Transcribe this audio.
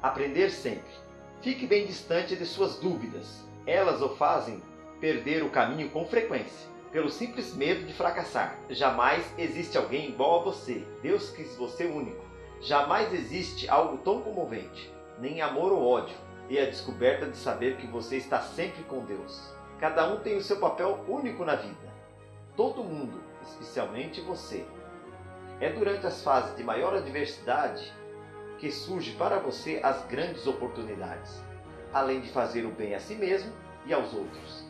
Aprender sempre. Fique bem distante de suas dúvidas. Elas o fazem perder o caminho com frequência, pelo simples medo de fracassar. Jamais existe alguém igual a você. Deus quis você único. Jamais existe algo tão comovente, nem amor ou ódio, e a descoberta de saber que você está sempre com Deus. Cada um tem o seu papel único na vida. Todo mundo, especialmente você. É durante as fases de maior adversidade que surge para você as grandes oportunidades, além de fazer o bem a si mesmo e aos outros.